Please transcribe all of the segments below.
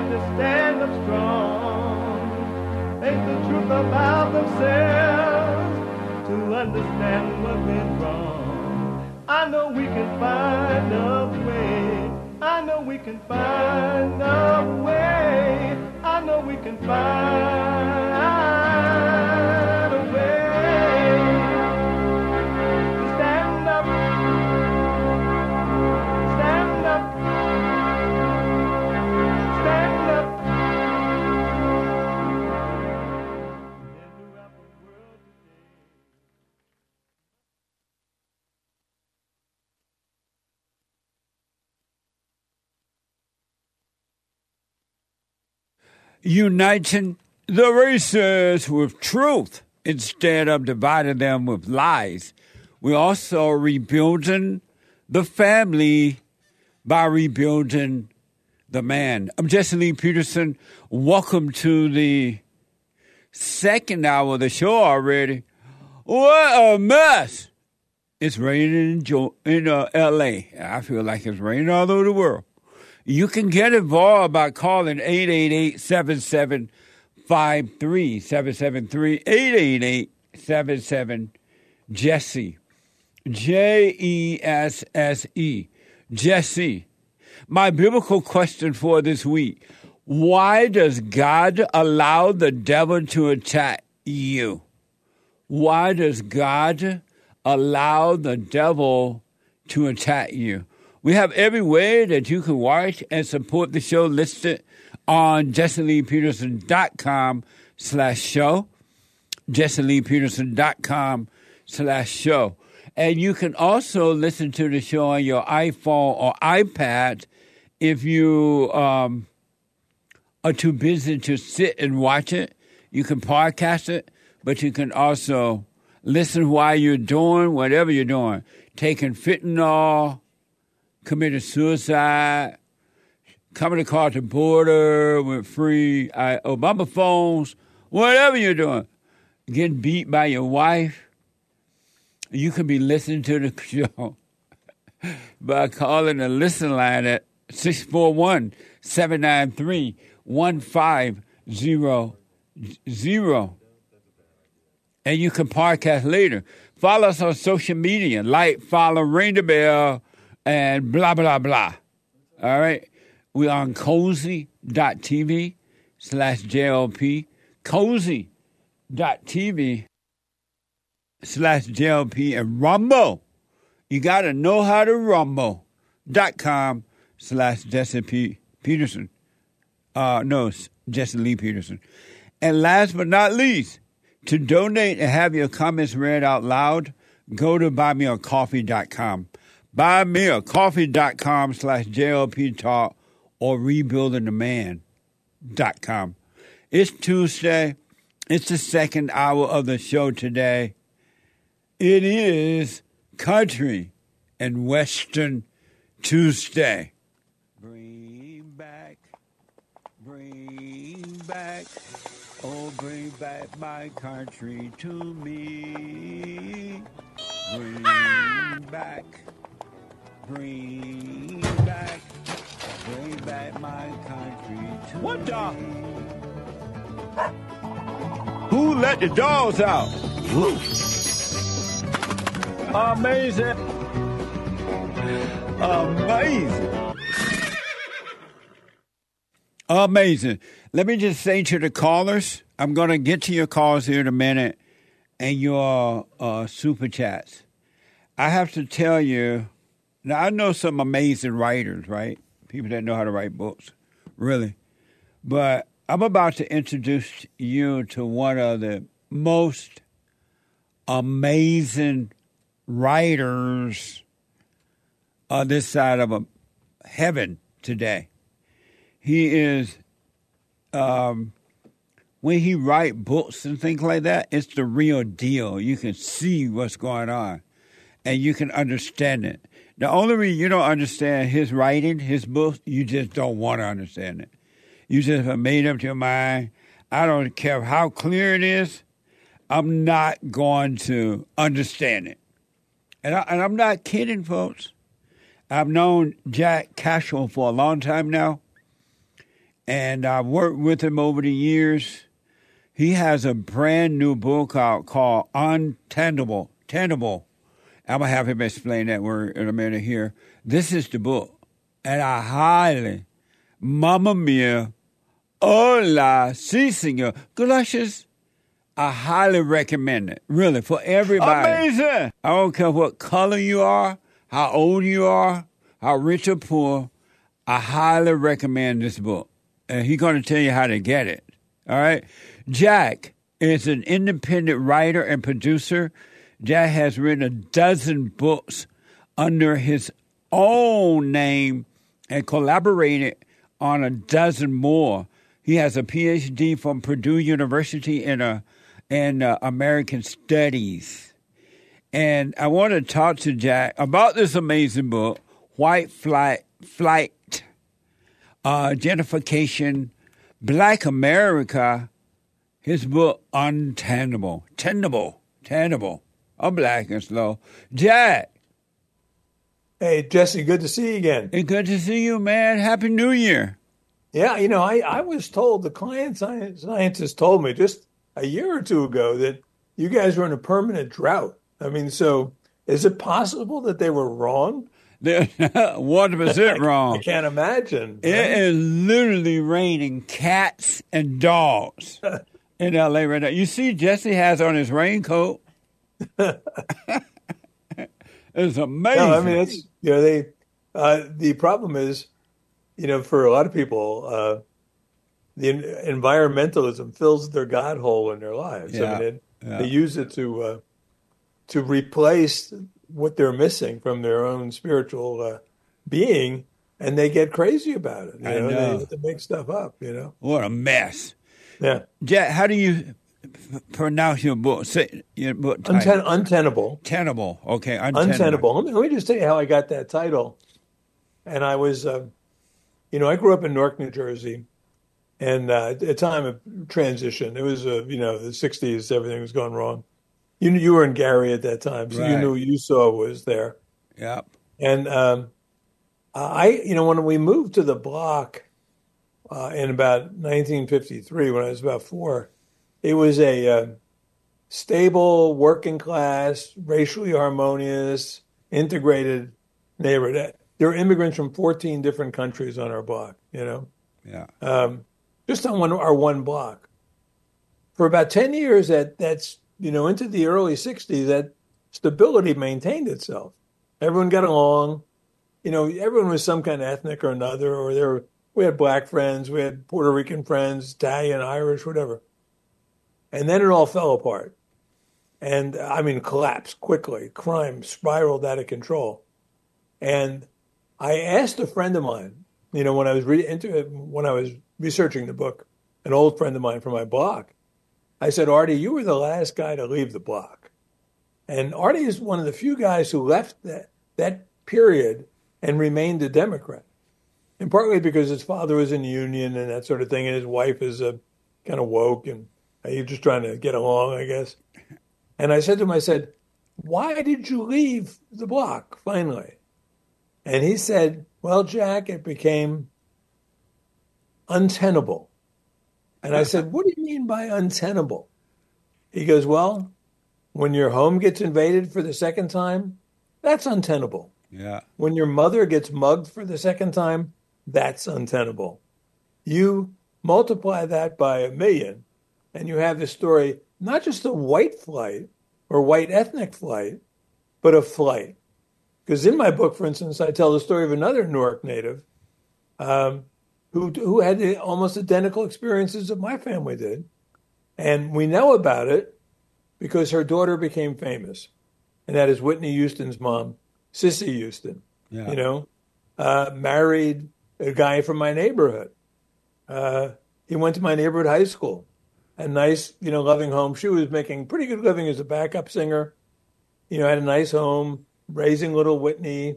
got to stand up strong. Face the truth about themselves to understand what went wrong. I know we can find a way. I know we can find a way. I know we can find uniting the races with truth instead of dividing them with lies. We're also rebuilding the family by rebuilding the man. I'm Jesse Lee Peterson. Welcome to the second hour of the show already. What a mess! It's raining in, uh, L.A. I feel like it's raining all over the world. You can get involved by calling 888-7753, 773 888-77 Jesse. J E S S E. Jesse. My biblical question for this week. Why does God allow the devil to attack you? Why does God allow the devil to attack you? We have every way that you can watch and support the show listed on jesseleepeterson.com slash show. jesseleepeterson.com slash show. And you can also listen to the show on your iPhone or iPad if you um, are too busy to sit and watch it. You can podcast it, but you can also listen while you're doing whatever you're doing. Taking fentanyl, committing suicide, coming across the border with free uh, Obama phones, whatever you're doing, getting beat by your wife, you can be listening to the show by calling the listen line at 641 793 1500. And you can podcast later. Follow us on social media. Like, follow, ring the bell, and blah, blah, blah. All right? We're on cozy.tv slash JLP. Cozy.tv slash JLP and Rumble. You got to know how to rumble. Dot com slash Jesse P. Peterson. Uh, no, Jesse Lee Peterson. And last but not least, to donate and have your comments read out loud, go to buymeacoffee.com. Buymeacoffee.com slash JLP Talk or rebuildingtheman.com. It's Tuesday. It's the second hour of the show today. It is Country and Western Tuesday. Bring back, bring back, oh, bring back my country to me. Bring ah! back, bring back, bring back my country to What the- Who let the dogs out? Amazing. Amazing. Amazing. Let me just say to the callers, I'm going to get to your calls here in a minute and your uh, super chats. I have to tell you, now I know some amazing writers, right? People that know how to write books, really. But I'm about to introduce you to one of the most amazing writers on this side of heaven today. He is, um, when he write books and things like that, it's the real deal. You can see what's going on, and you can understand it. The only reason you don't understand his writing, his books, you just don't want to understand it. You just have made up your mind. I don't care how clear it is. I'm not going to understand it. And, I, and I'm not kidding, folks. I've known Jack Cashill for a long time now, and I've worked with him over the years. He has a brand new book out called Untenable. Tenable. I'm going to have him explain that word in a minute here. This is the book. And I highly, Mamma Mia, Hola, si, senor. Galoshes, I highly recommend it. Really, for everybody. Amazing. I don't care what color you are, how old you are, how rich or poor. I highly recommend this book. And he's going to tell you how to get it. All right. Jack is an independent writer and producer. Jack has written a dozen books under his own name and collaborated on a dozen more. He has a PhD from Purdue University in a in American Studies. And I want to talk to Jack about this amazing book, White Flight, Flight, uh, Gentrification, Black America. His book, Untenable, Tenable, Tenable, of Black and Slow. Jack, Hey, Jesse, good to see you again. it's good to see you, man. Happy New Year. Yeah, you know, I, I was told, the client science, scientist told me just a year or two ago that you guys were in a permanent drought. I mean, so is it possible that they were wrong? They're 100% I can't imagine. It is literally raining cats and dogs in LA right now. You see, Jesse has on his raincoat. It's amazing. No, I mean, it's, you know, they, uh, the problem is, you know, for a lot of people, uh, the en- environmentalism fills their God hole in their lives. I Yeah, mean, it, yeah. they use it to, uh, to replace what they're missing from their own spiritual uh, being, and they get crazy about it. You I know, know. They, they make stuff up. You know, what a mess. yeah, Jack, how do you pronounce your book? Say your book. Unten- untenable, Tenable. Okay, untenable. untenable. Let me, let me just tell you how I got that title. And I was, uh, you know, I grew up in Newark, New Jersey, and uh, at a time of transition, it was, uh, you know, the '60s. Everything was going wrong. You you were in Gary at that time, so you Right. knew you saw was there. Yep. And um, I, you know, when we moved to the block uh, in about 1953, when I was about four, it was a uh, stable, working class, racially harmonious, integrated neighborhood. There were immigrants from 14 different countries on our block, you know, Yeah. um, just on one, our one block. For about 10 years, that that's, you know, into the early 60s, that stability maintained itself. Everyone got along. You know, everyone was some kind of ethnic or another, or there were, we had black friends, we had Puerto Rican friends, Italian, Irish, whatever. And then it all fell apart. And I mean, collapsed quickly. Crime spiraled out of control. And I asked a friend of mine, you know, when I was re- into uh, when I was researching the book, an old friend of mine from my block, I said, Artie, you were the last guy to leave the block. And Artie is one of the few guys who left that, that period and remained a Democrat. And partly because his father was in the union and that sort of thing, and his wife is a kind of woke and he's just trying to get along, I guess. And I said to him, I said, why did you leave the block finally? And he said, well, Jack, it became untenable. And I said, what do you mean by untenable? He goes, well, when your home gets invaded for the second time, that's untenable. Yeah. When your mother gets mugged for the second time, that's untenable. You multiply that by a million, and you have the story not just a white flight or white ethnic flight, but a flight. Because in my book, for instance, I tell the story of another Newark native um, who who had the almost identical experiences that my family did, and we know about it because her daughter became famous, and that is Whitney Houston's mom, Cissy Houston. Yeah. You know, uh, married a guy from my neighborhood. Uh, he went to my neighborhood high school, a nice, you know, loving home. She was making pretty good living as a backup singer. You know, had a nice home, raising little Whitney.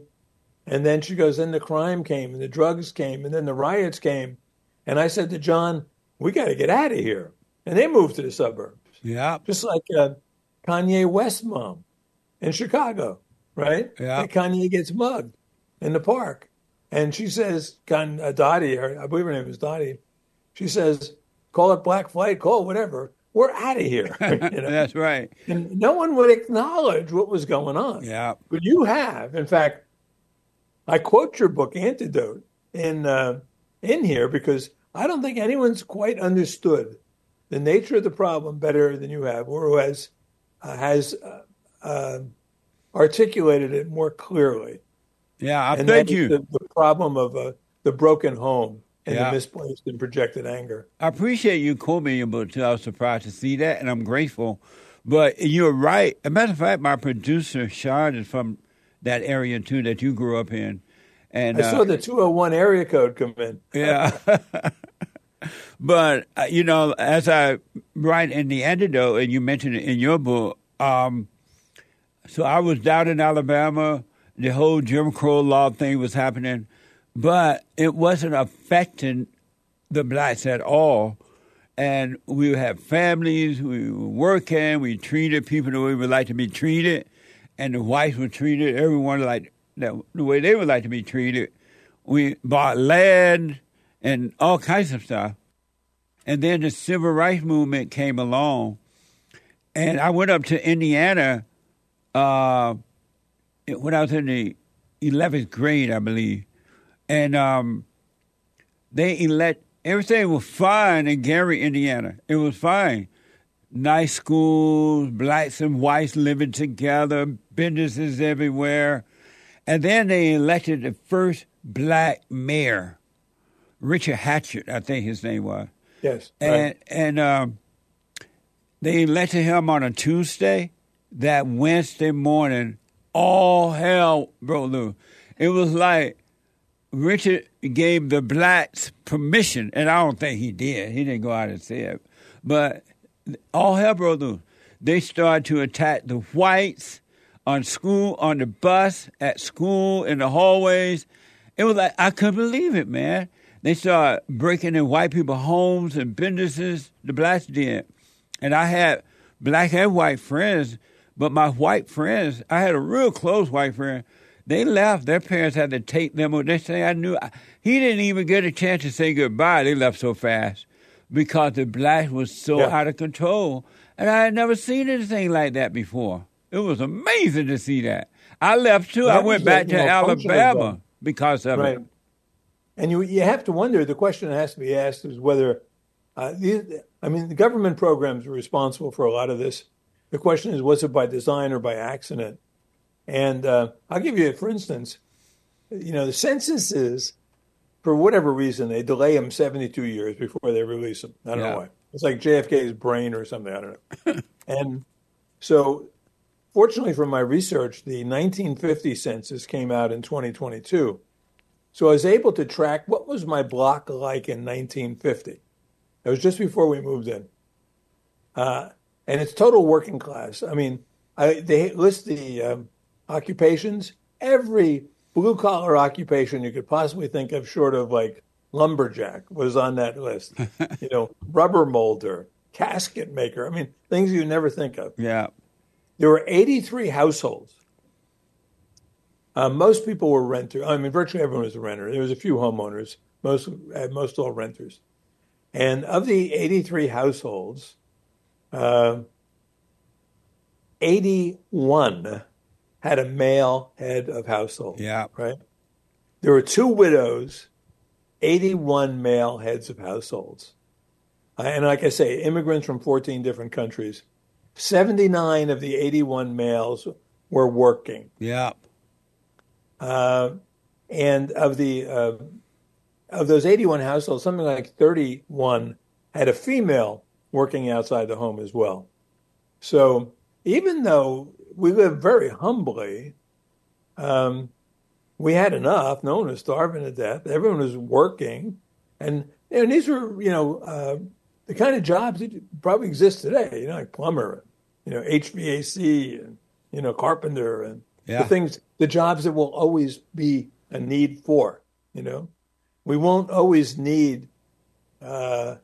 And then she goes, then the crime came and the drugs came and then the riots came. And I said to John, we got to get out of here. And they moved to the suburbs, Yeah. just like uh, Kanye West's mom in Chicago, right? Yeah. And Kanye gets mugged in the park. And she says, uh, Dottie, I believe her name is Dottie, She says, call it black flight, call it whatever. We're out of here. you know? That's right. And no one would acknowledge what was going on. Yeah. But you have. In fact, I quote your book, Antidote, in, uh, in here because I don't think anyone's quite understood the nature of the problem better than you have, or who has, uh, has uh, uh articulated it more clearly. Yeah, I and thank you. The, the problem of uh, the broken home and Yeah. the misplaced and projected anger. I appreciate you quoting your book too. I was surprised to see that, and I'm grateful. But you're right. As a matter of fact, my producer Sean is from that area too that you grew up in, and I saw the 201 area code come in. yeah. but uh, you know, as I write in the antidote, and you mentioned it in your book, um, so I was down in Alabama. The whole Jim Crow law thing was happening, but it wasn't affecting the blacks at all. And we had families, we were working, we treated people the way we would like to be treated, and the whites were treated everyone like that, the way they would like to be treated. We bought land and all kinds of stuff. And then the civil rights movement came along, and I went up to Indiana uh, when I was in the 11th grade, I believe. And um, they elect, everything was fine in Gary, Indiana. It was fine. Nice schools, blacks and whites living together, businesses everywhere. And then they elected the first black mayor, Richard Hatchett, I think his name was. Yes. And right. and um, they elected him on a Tuesday. That Wednesday morning, all hell broke loose. It was like Richard gave the blacks permission, and I don't think he did. He didn't go out and say it, but all hell broke loose. They started to attack the whites on school, on the bus, at school, in the hallways. It was like I couldn't believe it, man. They started breaking in white people's homes and businesses. The blacks did, and I had black and white friends. But my white friends, I had a real close white friend. They left. Their parents had to take them. They say I knew he didn't even get a chance to say goodbye. They left so fast because the blast was so Yeah. out of control, and I had never seen anything like that before. It was amazing to see that. I left too. I went back to Alabama because of Right. it. And you you have to wonder. The question that has to be asked is whether uh. I mean, the government programs are responsible for a lot of this. The question is, was it by design or by accident? And uh, I'll give you, for instance, you know, the censuses, for whatever reason, they delay them 72 years before they release them. I don't Yeah. know why. It's like JFK's brain or something. I don't know. and so, fortunately for my research, the 1950 census came out in 2022. So I was able to track what was my block like in 1950. It was just before we moved in. Uh, and it's total working class. I mean, I, they list the um, occupations. Every blue collar occupation you could possibly think of, short of like lumberjack, was on that list. you know, rubber molder, casket maker. I mean, things you never think of. Yeah. There were 83 households. Uh, most people were renters. I mean, virtually everyone was a renter. There was a few homeowners, most uh, most all renters. And of the 83 households, uh, 81 had a male head of household. Yeah. Right. There were two widows, 81 male heads of households. Uh, and like I say, immigrants from 14 different countries. 79 of the 81 males were working. Yeah. Uh, and of the uh, of those 81 households, something like 31 had a female working outside the home as well. So even though we lived very humbly, um, we had enough. No one was starving to death. Everyone was working, and and these were you know uh, the kind of jobs that probably exist today. You know, like plumber, you know, HVAC, and you know, carpenter, and Yeah. the things, the jobs that will always be a need for. You know, we won't always need, uh,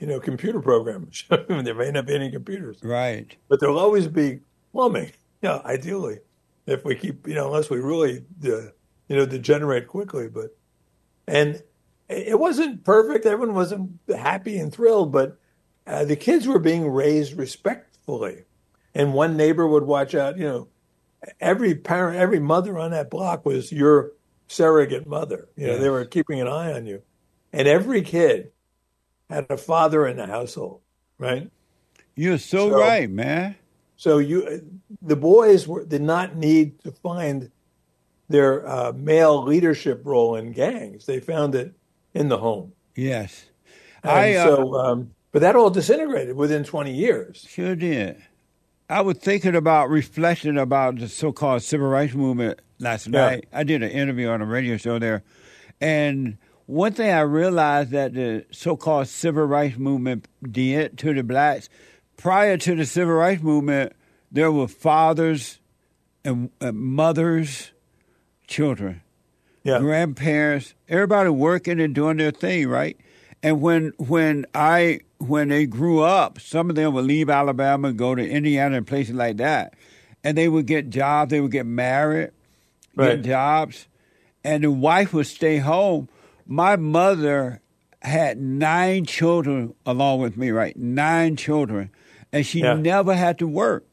you know, computer programmers. there may not be any computers, Right. but there'll always be plumbing. Yeah, ideally, if we keep, you know, unless we really, uh, you know, degenerate quickly. But and it wasn't perfect. Everyone wasn't happy and thrilled, but uh, the kids were being raised respectfully. And one neighbor would watch out, you know, every parent, every mother on that block was your surrogate mother. You know, Yes. they were keeping an eye on you. And every kid had a father in the household, right? You're so, So- right, man. So you, the boys were, did not need to find their uh, male leadership role in gangs. They found it in the home. Yes. And I uh, so, um, but that all disintegrated within 20 years. sure did. I was thinking about reflecting about the so-called civil rights movement last Yeah. night. I did an interview on a radio show there, and one thing I realized that the so-called civil rights movement did to the blacks prior to the civil rights movement, there were fathers and, and mothers, children. Yeah. grandparents, everybody working and doing their thing, right? And when when I when they grew up, some of them would leave Alabama and go to Indiana and places like that, and they would get jobs, they would get married, Right. get jobs, and the wife would stay home. My mother had nine children along with me, right? Nine children, and she Yeah. never had to work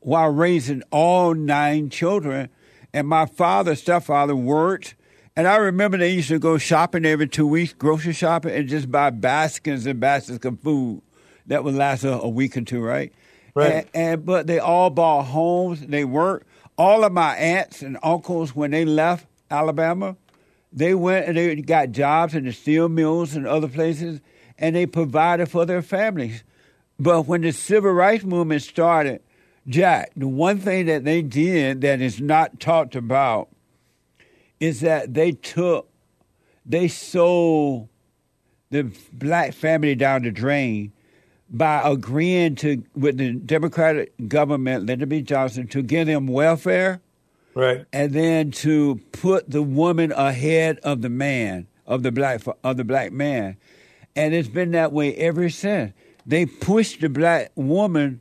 while raising all nine children. And my father, stepfather, worked. And I remember they used to go shopping every two weeks, grocery shopping, and just buy baskets and baskets of food that would last a, a week or two, right? Right. And, and but they all bought homes. They worked. All of my aunts and uncles, when they left Alabama, they went and they got jobs in the steel mills and other places, and they provided for their families. But when the civil rights movement started, Jack, the one thing that they did that is not talked about is that they took, they sold the black family down the drain by agreeing to with the Democratic government, Lyndon B. Johnson, to give them welfare Right. and then to put the woman ahead of the man of the black of the black man, and it's been that way ever since. They pushed the black woman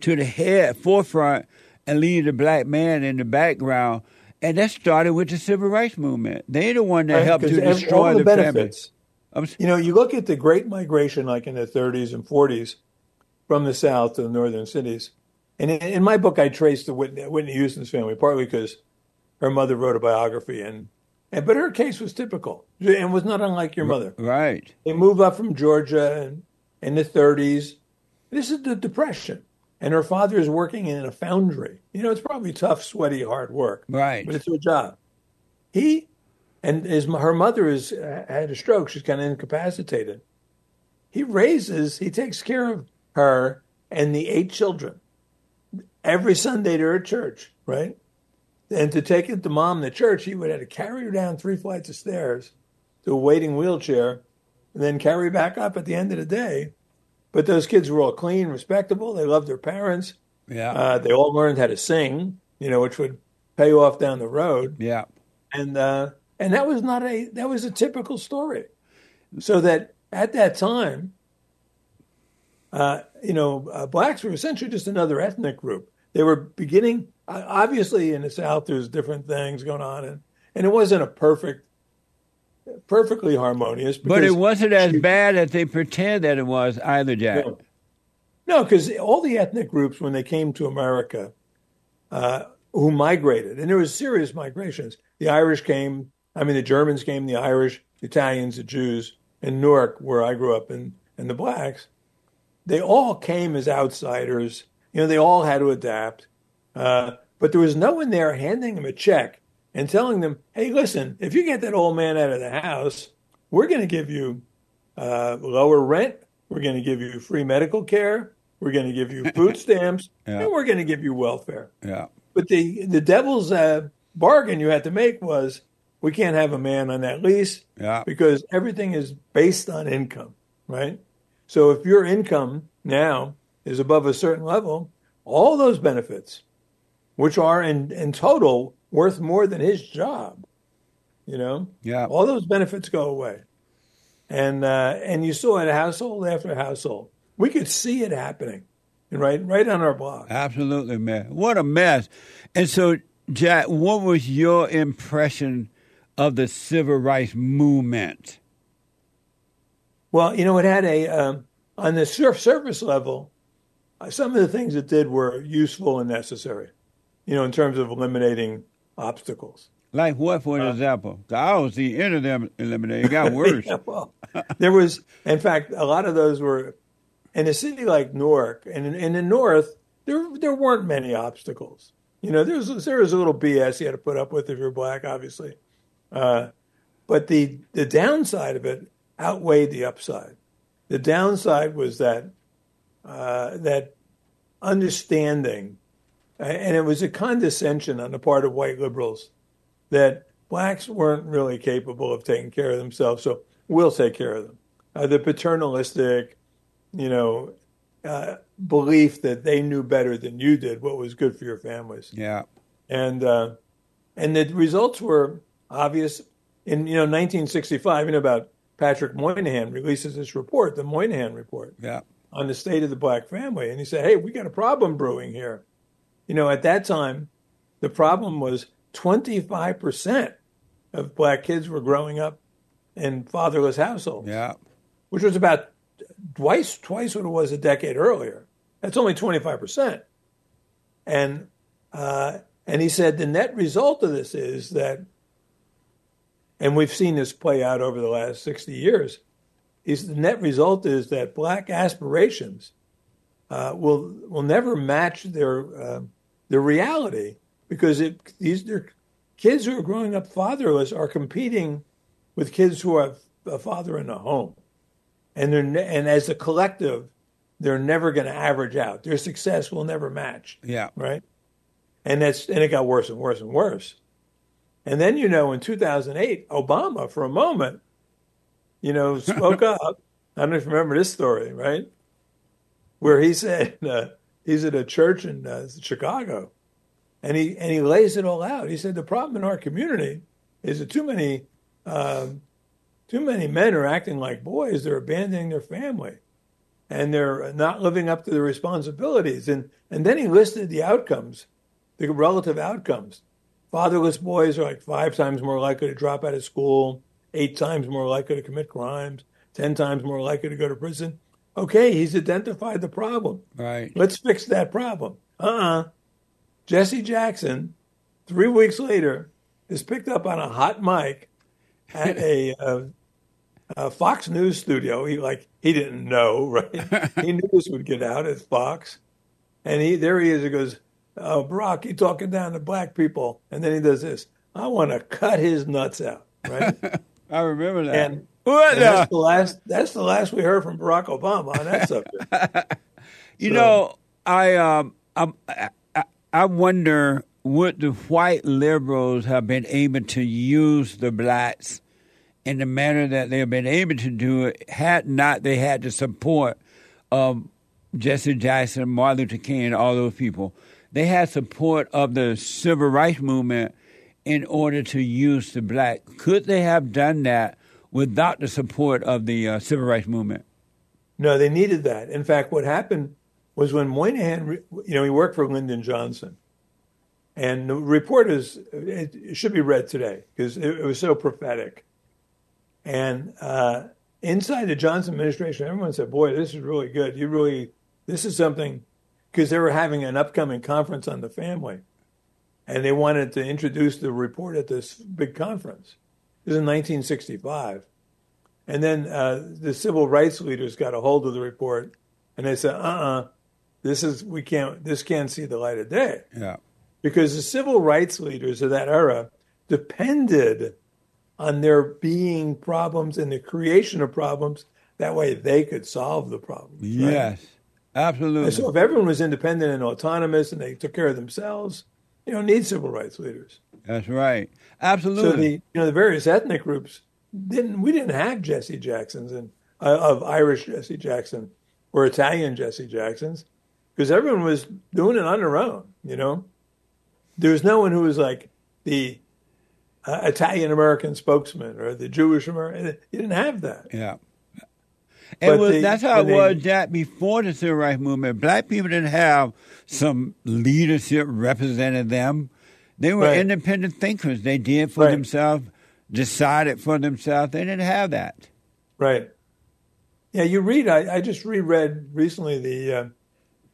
to the head forefront and leave the black man in the background, and that started with the civil rights movement. They the one that Right, helped to destroy the, the benefits. I'm You know, you look at the Great Migration, like in the 30s and 40s, from the South to the northern cities. And in, in my book, I trace the Whitney, Whitney Houston's family, partly because her mother wrote a biography, and, and but her case was typical and was not unlike your mother. Right. They moved up from Georgia in, in the 30s. This is the Depression. And her father is working in a foundry. You know, it's probably tough, sweaty, hard work, Right. but it's a job. He and his her mother is uh, had a stroke. She's kind of incapacitated. He raises, he takes care of her and the eight children every Sunday to her church, right? And to take it to mom the church, he would have to carry her down three flights of stairs to a waiting wheelchair, and then carry back up at the end of the day. But those kids were all clean, respectable. They loved their parents. Yeah. Uh, they all learned how to sing, you know, which would pay off down the road. yeah. And uh, and that was not a that was a typical story. So that at that time, uh, you know, uh, blacks were essentially just another ethnic group. They were beginning. Uh, obviously, in the South, there's different things going on, and and it wasn't a perfect, perfectly harmonious. But it wasn't as bad as they pretend that it was either, Jack. No. No, because all the ethnic groups, when they came to America, uh, who migrated, and there was serious migrations. The Irish came. I mean, the Germans came. The Irish, the Italians, the Jews, and Newark, where I grew up, and and the blacks. They all came as outsiders. You know, they all had to adapt. Uh, but there was no one there handing them a check and telling them, "Hey, listen, if you get that old man out of the house, we're going to give you uh, lower rent. We're going to give you free medical care. We're going to give you food stamps, Yeah. and we're going to give you welfare." Yeah. But the the devil's uh, bargain you had to make was, we can't have a man on that lease Yeah. because everything is based on income, right? So if your income now is above a certain level, all those benefits, which are in, in total worth more than his job, you know, Yeah. all those benefits go away. And uh, and you saw it household after household. We could see it happening, right, right on our block. Absolutely, man. What a mess. And so, Jack, what was your impression of the civil rights movement? Well, you know, it had a um, on the surf surface level. Uh, some of the things it did were useful and necessary. You know, in terms of eliminating obstacles. Like what, for example? 'Cause I don't see any of them eliminated. It got worse. Yeah, well, there was, in fact, a lot of those were in a city like Newark, and in, in the north, there there weren't many obstacles. You know, there was there was a little BS you had to put up with if you're black, obviously, uh, but the the downside of it outweighed the upside. The downside was that uh, that understanding, and it was a condescension on the part of white liberals that blacks weren't really capable of taking care of themselves, so we'll take care of them. Uh, the paternalistic, you know, uh, belief that they knew better than you did what was good for your families, yeah. and uh, and the results were obvious. In you know 1965, you know about Patrick Moynihan releases this report, the Moynihan report, Yeah. on the state of the black family, and he said, "Hey, we got a problem brewing here." You know, at that time, the problem was 25 percent of black kids were growing up in fatherless households Yeah. which was about twice twice what it was a decade earlier. That's only twenty five percent, and uh, and he said the net result of this is that, and we've seen this play out over the last sixty years. Is the net result is that black aspirations uh, will will never match their uh, their reality because it, these their kids who are growing up fatherless are competing with kids who have a father in a home and they're ne- and as a collective, they're never going to average out. Their success will never match, Yeah. right? And that's and it got worse and worse and worse. And then you know, in 2008, Obama, for a moment, you know, spoke up. I don't know if you remember this story, right? Where he said uh, he's at a church in uh, Chicago, and he and he lays it all out. He said the problem in our community is that too many um, too many men are acting like boys. They're abandoning their family, and they're not living up to their responsibilities. And and then he listed the outcomes, the relative outcomes. Fatherless boys are like five times more likely to drop out of school, eight times more likely to commit crimes, ten times more likely to go to prison. Okay, he's identified the problem. Right. Let's fix that problem. Uh-uh. Jesse Jackson, three weeks later, is picked up on a hot mic at a, uh a Fox News studio. He like he didn't know, right? he knew this would get out at Fox, and he there he is. He goes, "Oh, Brock, you talking down to black people?" And then he does this. I want to cut his nuts out, right? I remember that. and, what and that's the? last. That's the last we heard from Barack Obama on that subject. You So- know, I um, I'm- I, I, I wonder would the white liberals have been able to use the blacks in the manner that they have been able to do it had not they had the support of Jesse Jackson, Martin Luther King, and all those people. They had support of the civil rights movement in order to use the black. Could they have done that without the support of the uh, civil rights movement? No, they needed that. In fact, what happened was when Moynihan, you know, he worked for Lyndon Johnson, and the report is it, it should be read today because it, it was so prophetic. And uh, inside the Johnson administration, everyone said, "Boy, this is really good. You really, this is something," because they were having an upcoming conference on the family, and they wanted to introduce the report at this big conference. This is in 1965. And then uh, the civil rights leaders got a hold of the report, and they said, "Uh-uh, this is we can't. This can't see the light of day." Yeah. because the civil rights leaders of that era depended on there being problems and the creation of problems. That way they could solve the problems. right? Yes. Absolutely. And so if everyone was independent and autonomous and they took care of themselves, you don't need civil rights leaders. That's right. Absolutely. So the you know the various ethnic groups didn't we didn't have Jesse Jacksons and uh, of Irish Jesse Jackson or Italian Jesse Jacksons because everyone was doing it on their own. You know, there was no one who was like the uh, Italian American spokesman or the Jewish American. You didn't have that. yeah. It was, they- that's how it they- was, that before the civil rights movement. Black people didn't have some leadership representing them. They were Right. independent thinkers. They did for Right. themselves, decided for themselves. They didn't have that. Right. Yeah, you read. I, I just reread recently the uh,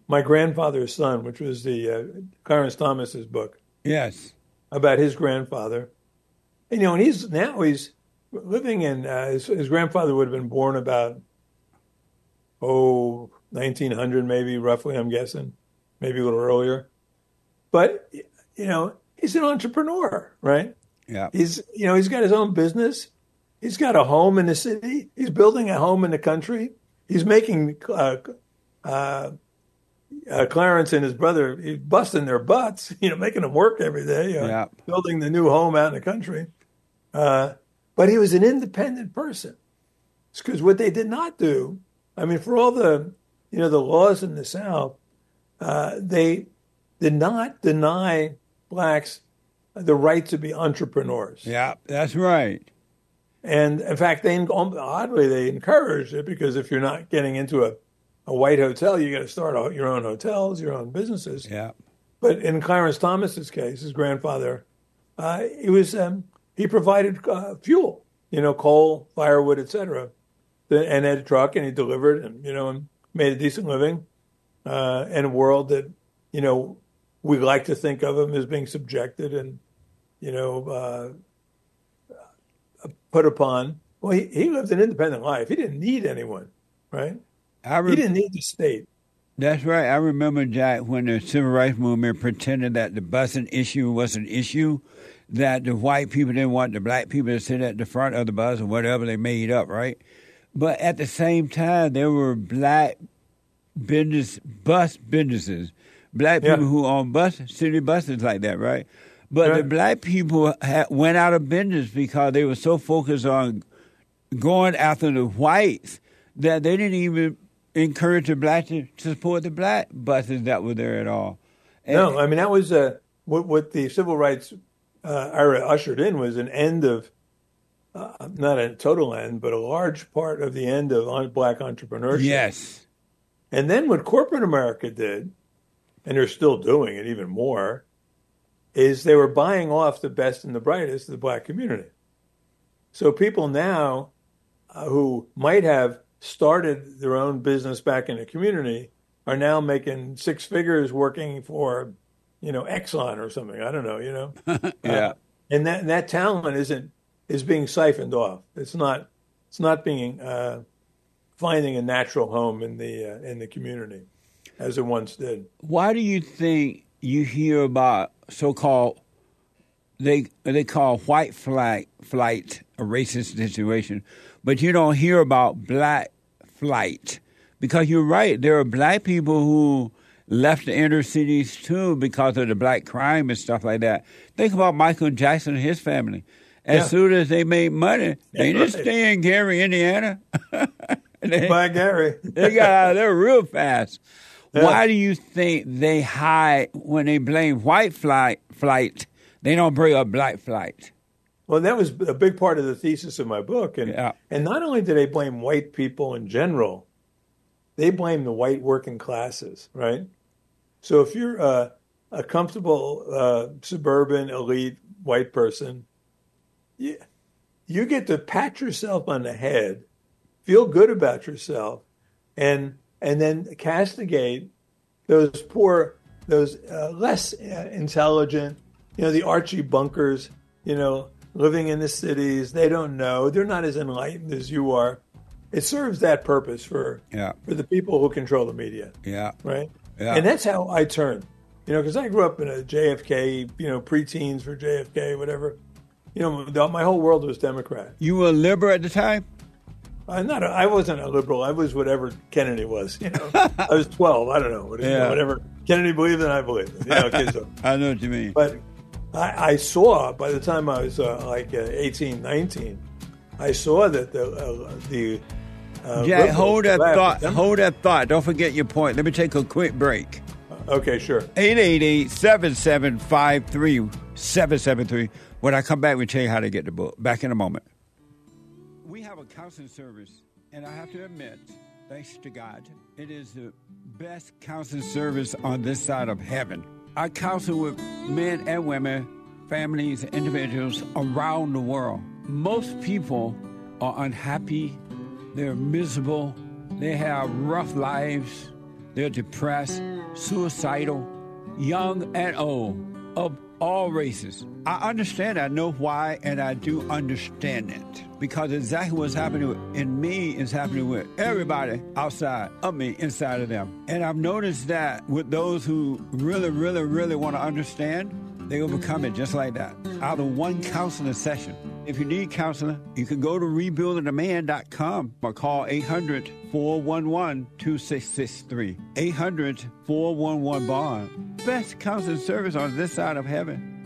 My Grandfather's Son, which was the uh, Clarence Thomas's book Yes. about his grandfather. And, you know, and he's now he's living in uh, his, his grandfather would have been born about oh 1900 maybe roughly I'm guessing, maybe a little earlier. But you know, he's an entrepreneur, right? Yeah. He's you know he's got his own business. He's got a home in the city. He's building a home in the country. He's making uh, uh, uh, Clarence and his brother he's busting their butts, you know, making them work every day, uh, Yeah. building the new home out in the country. Uh, but he was an independent person because what they did not do, I mean, for all the you know the laws in the South, uh, they did not deny blacks the right to be entrepreneurs. Yeah, that's right. And in fact, they oddly they encouraged it because if you're not getting into a, a white hotel, you got to start your own hotels, your own businesses. Yeah. But in Clarence Thomas's case, his grandfather, uh, he was um, he provided uh, fuel, you know, coal, firewood, etc., and had a truck, and he delivered, and you know, and made a decent living uh, in a world that you know we like to think of him as being subjected and you know uh, put upon. Well, he, he lived an independent life. He didn't need anyone, right? I re- He didn't need the state. That's right. I remember, Jack, when the civil rights movement pretended that the busing issue was an issue, that the white people didn't want the black people to sit at the front of the bus or whatever they made up, right? But at the same time, there were black business bus businesses, black Yeah. people who own bus city buses like that, right? But the black people ha- went out of business because they were so focused on going after the whites that they didn't even encourage the black to, to support the black buses that were there at all. And- No, I mean that was uh, what what the civil rights uh, era ushered in was an end of uh, not a total end, but a large part of the end of black entrepreneurship. yes, And then what corporate America did, and they're still doing it even more, is they were buying off the best and the brightest of the black community. So people now uh, who might have started their own business back in the community are now making six figures working for, you know, Exxon or something. I don't know, you know. yeah, and that that talent isn't is being siphoned off. It's not it's not being uh, finding a natural home in the uh, in the community as it once did. why do you think you hear about so-called they they call white flight flight a racist situation, but you don't hear about black flight because you're right. There are black people who left the inner cities too because of the black crime and stuff like that. Think about Michael Jackson and his family. As Yeah. soon as they made money, they That's right. stay in Gary, Indiana. they, By Gary, they got out of there real fast. Yeah. Why do you think they hide when they blame white flight flight? They don't bring up black flight. well, that was a big part of the thesis of my book, and Yeah. and not only do they blame white people in general, they blame the white working classes, right? So if you're a, a comfortable uh, suburban elite white person, you, you get to pat yourself on the head, feel good about yourself, and and then castigate those poor, those uh, less uh, intelligent, you know, the Archie bunkers, you know, living in the cities. They don't know. They're not as enlightened as you are. It serves that purpose for Yeah, for the people who control the media yeah, right? Yeah. And that's how I turn. you know, because I grew up in a JFK, you know, preteens for JFK, whatever. You know, the- my whole world was Democrat. You were a liberal at the time. I'm not. A, I wasn't a liberal. I was whatever Kennedy was. You know, I was 12. I don't know. What- Yeah. Whatever Kennedy believed in, I believed. in. You know, kids are- I know what you mean. but I, I saw by the time I was uh, like uh, 18, 19, I saw that the uh, the uh, Jack, hold that thought. Hold that thought. Don't forget your point. Let me take a quick break. Okay, sure. 888-775-3773. When I come back, we'll tell you how to get the book. Back in a moment. We have a counseling service, and I have to admit, thanks to God, it is the best counseling service on this side of heaven. I counsel with men and women, families, individuals around the world. Most people are unhappy, they're miserable, They have rough lives. They're depressed, suicidal, young and old, of all races. I understand, I know why, and I do understand it. Because exactly what's happening in me is happening with everybody outside of me, inside of them. And I've noticed that with those who really, really, really want to understand, they overcome it just like that. Out of one counseling session. If you need counseling, you can go to rebuildingtheman.com or call 800 411 2663. 800 411 Bond. Best counseling service on this side of heaven.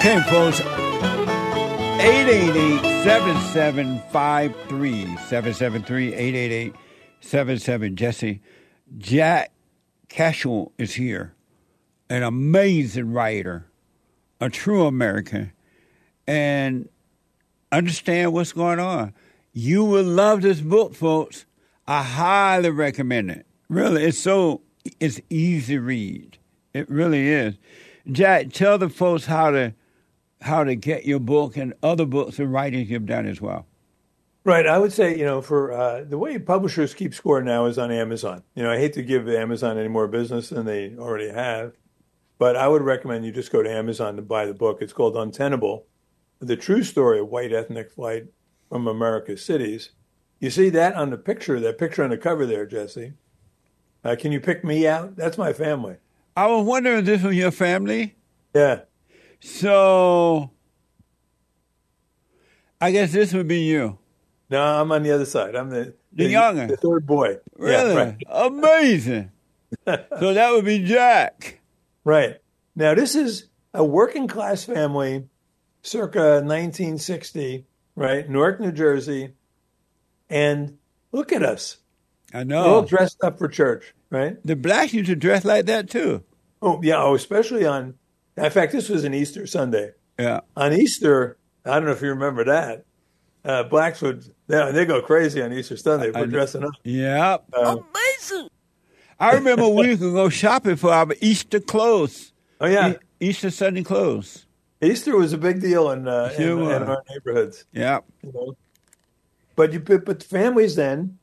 Okay, folks. 888-7753 773-888-77 Jesse. Jack Cashill is here an amazing writer a true American and understand what's going on. You will love this book folks. I highly recommend it. Really it's so it's easy read. It really is. Jack tell the folks how to how to get your book and other books and writings you've done as well. Right. I would say, you know, for uh, the way publishers keep score now is on Amazon. You know, I hate to give Amazon any more business than they already have, but I would recommend you just go to Amazon to buy the book. It's called Untenable The True Story of White Ethnic Flight from America's Cities. You see that on the picture, that picture on the cover there, Jesse. Uh, can you pick me out? That's my family. I was wondering if this was your family. Yeah. So I guess this would be you. No, I'm on the other side. I'm the The younger. the third boy. Really? Yeah, right. Amazing. so that would be Jack. Right. Now, this is a working class family circa 1960, right? Newark, New Jersey. And look at us. I We're all dressed up for church, right? The blacks used to dress like that too. Oh, yeah. Oh, especially on, in fact, this was an Easter Sunday. Yeah. On Easter, I don't know if you remember that. Uh, blacks would, they, they go crazy on Easter Sunday I- for dressing up. Yep. Uh, I remember we could go shopping for our Easter clothes. oh, yeah. E- Easter Sunday clothes. Easter was a big deal in, uh, in, in our neighborhoods. Yeah. you know. But you but but families then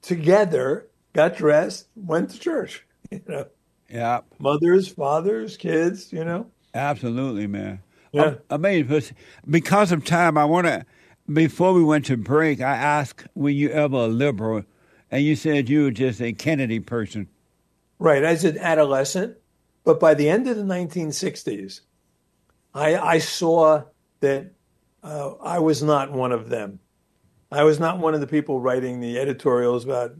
together got dressed, went to church. You know, Yep. mothers, fathers, kids. You know, Absolutely, man. Yeah. I, I mean, because of time, I want to. Before we went to break, I asked, "Were you ever a liberal?" And you said you were just a Kennedy person. right? As an adolescent, but by the end of the 1960s, I I saw that uh, I was not one of them. I was not one of the people writing the editorials about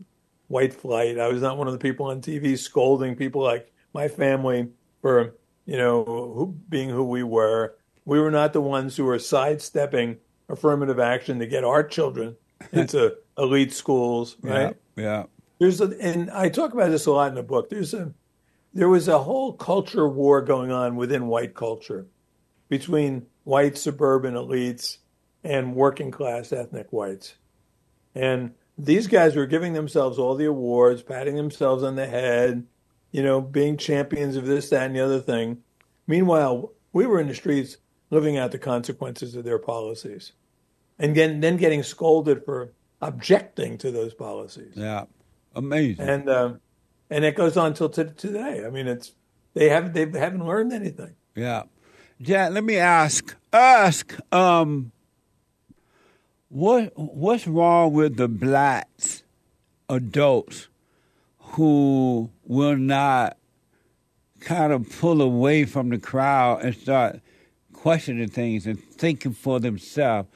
white flight. I was not one of the people on TV scolding people like my family for, you know, who, being who we were. We were not the ones who were sidestepping affirmative action to get our children into elite schools, right? Yeah. Yeah. There's a, and I talk about this a lot in the book. There's a there was a whole culture war going on within white culture between white suburban elites and working class ethnic whites. And these guys were giving themselves all the awards, patting themselves on the head, you know, being champions of this, that, and the other thing. Meanwhile, we were in the streets living out the consequences of their policies and then, then getting scolded for objecting to those policies Yeah. Amazing. and um, and it goes on till t- today. I mean, it's they haven't they haven't learned anything. Yeah. Jack, let me ask ask um what what's wrong with the blacks adults who will not kind of pull away from the crowd and start questioning things and thinking for themselves.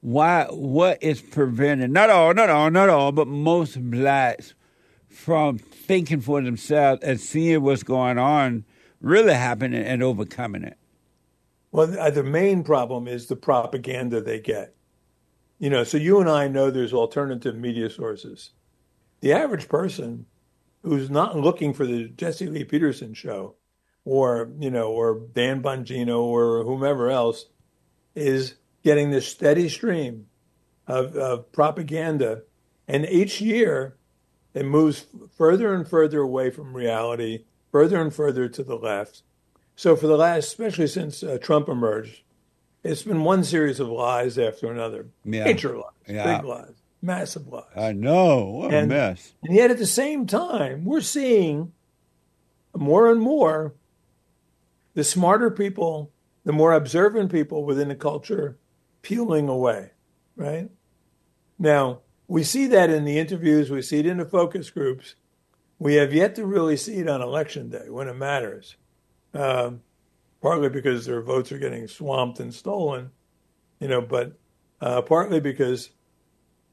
Why? What is preventing not all, not all, not all, but most blacks from thinking for themselves and seeing what's going on really happening and overcoming it? Well, uh, the main problem is the propaganda they get. You know, so you and I know there's alternative media sources. The average person who's not looking for the Jesse Lee Peterson show or, you know, or Dan Bongino or whomever else is getting this steady stream of, of propaganda. And each year it moves further and further away from reality, further and further to the left. So for the last, especially since uh, Trump emerged, it's been one series of lies after another. Yeah. Major lies, yeah. big lies, massive lies. I know. What and, a mess. And yet at the same time, we're seeing more and more the smarter people, the more observant people within the culture peeling away, right? Now, we see that in the interviews, we see it in the focus groups. We have yet to really see it on election day when it matters. Um, partly because their votes are getting swamped and stolen, you know, but uh, partly because